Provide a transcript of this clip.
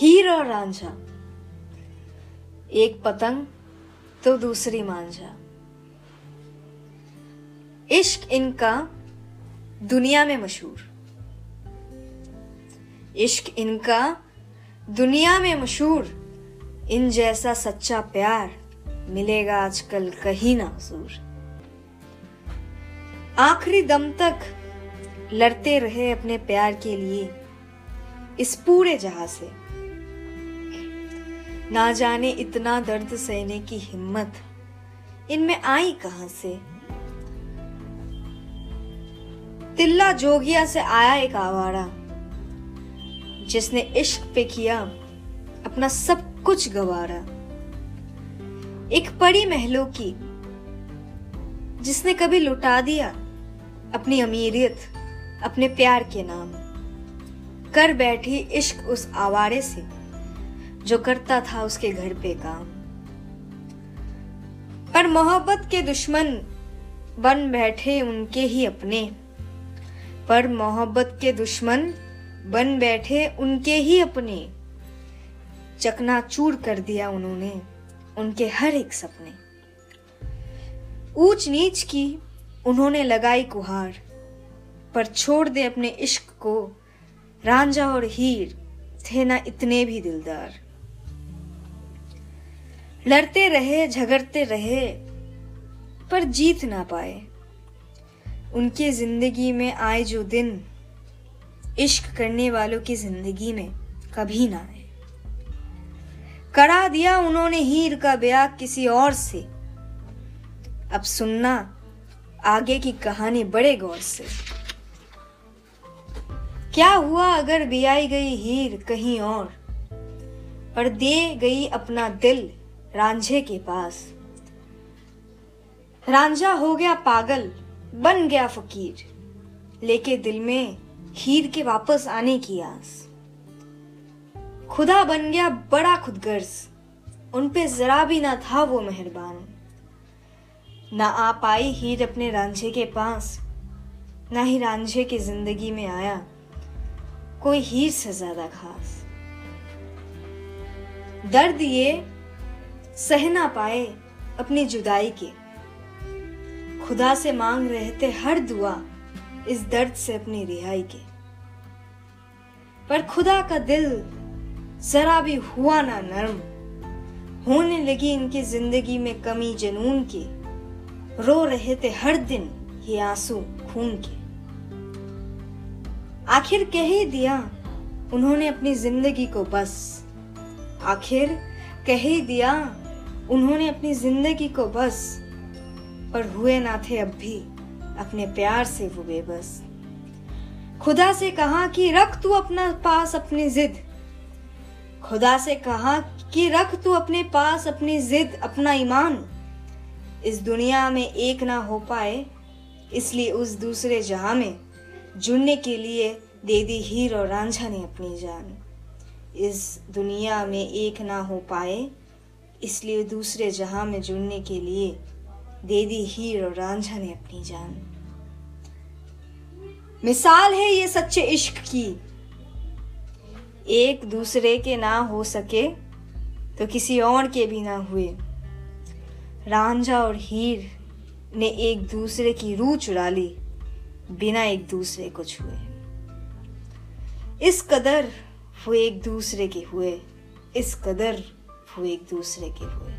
हीर और रांझा। एक पतंग तो दूसरी मांझा। इश्क इनका दुनिया में मशहूर। इश्क इनका दुनिया में मशहूर। इन जैसा सच्चा प्यार मिलेगा आजकल कहीं ना हजूर। आखिरी दम तक लड़ते रहे अपने प्यार के लिए इस पूरे जहाँ से। ना जाने इतना दर्द सहने की हिम्मत। इनमें आई कहाँ से? तिल्ला जोगिया से आया एक आवारा, जिसने इश्क पे किया अपना सब कुछ गवारा। एक पड़ी महलों की जिसने कभी लुटा दिया अपनी अमीरियत, अपने प्यार के नाम। कर बैठी इश्क उस आवारे से। जो करता था उसके घर पे काम। पर मोहब्बत के दुश्मन बन बैठे उनके ही अपने। पर मोहब्बत के दुश्मन बन बैठे उनके ही अपने। चकनाचूर कर दिया उन्होंने उनके हर एक सपने। ऊंच नीच की उन्होंने लगाई कुहार, पर छोड़ दे अपने इश्क को। रांझा और हीर थे ना इतने भी दिलदार। लड़ते रहे, झगड़ते रहे, पर जीत ना पाए। उनके ज़िंदगी में आए जो दिन, इश्क करने वालों की ज़िंदगी में कभी ना आए। करा दिया उन्होंने हीर का ब्याह किसी और से। अब सुनना आगे की कहानी बड़े गौर से। क्या हुआ अगर बियाई गई हीर कहीं और पर दे गई अपना दिल? रांझे के पास। रांझा हो गया पागल, बन गया फकीर, लेके दिल में हीर के वापस आने की आस। खुदा बन गया बड़ा खुदगर्ज, उन पे जरा भी ना था वो मेहरबान। ना आ पाई हीर अपने रांझे के पास, ना ही रांझे की ज़िंदगी में आया कोई हीर से ज़्यादा खास। दर्द ये सह ना पाए अपनी जुदाई के। खुदा से मांग रहे थे हर दुआ इस दर्द से अपनी रिहाई के। पर खुदा का दिल जरा भी हुआ ना नरम। होने लगी इनकी ज़िंदगी में कमी जनून की। रो रहे थे हर दिन ये आँसू खून के। आखिर कह ही दिया उन्होंने अपनी ज़िंदगी को बस। आखिर कह ही दिया उन्होंने अपनी ज़िंदगी को बस पर हुए ना थे अब भी अपने प्यार से वो बेबस। खुदा से कहा कि रख तू अपना पास अपनी जिद। खुदा से कहा कि रख तू अपने पास अपनी जिद, अपना ईमान। इस दुनिया में एक ना हो पाए, इसलिए उस दूसरे जहाँ में जुड़ने के लिए दे दी हीर और रांझा ने अपनी जान। इस दुनिया में एक ना हो पाए इसलिए दूसरे जहाँ में जुड़ने के लिए दे दी हीर और रांझा ने अपनी जान। मिसाल है ये सच्चे इश्क की। एक दूसरे के ना हो सके तो किसी और के भी ना हुए। रांझा और हीर ने एक दूसरे की रूह चुरा ली, बिना एक दूसरे को छुए। इस कदर वो एक दूसरे के हुए, इस कदर वो एक दूसरे के हुए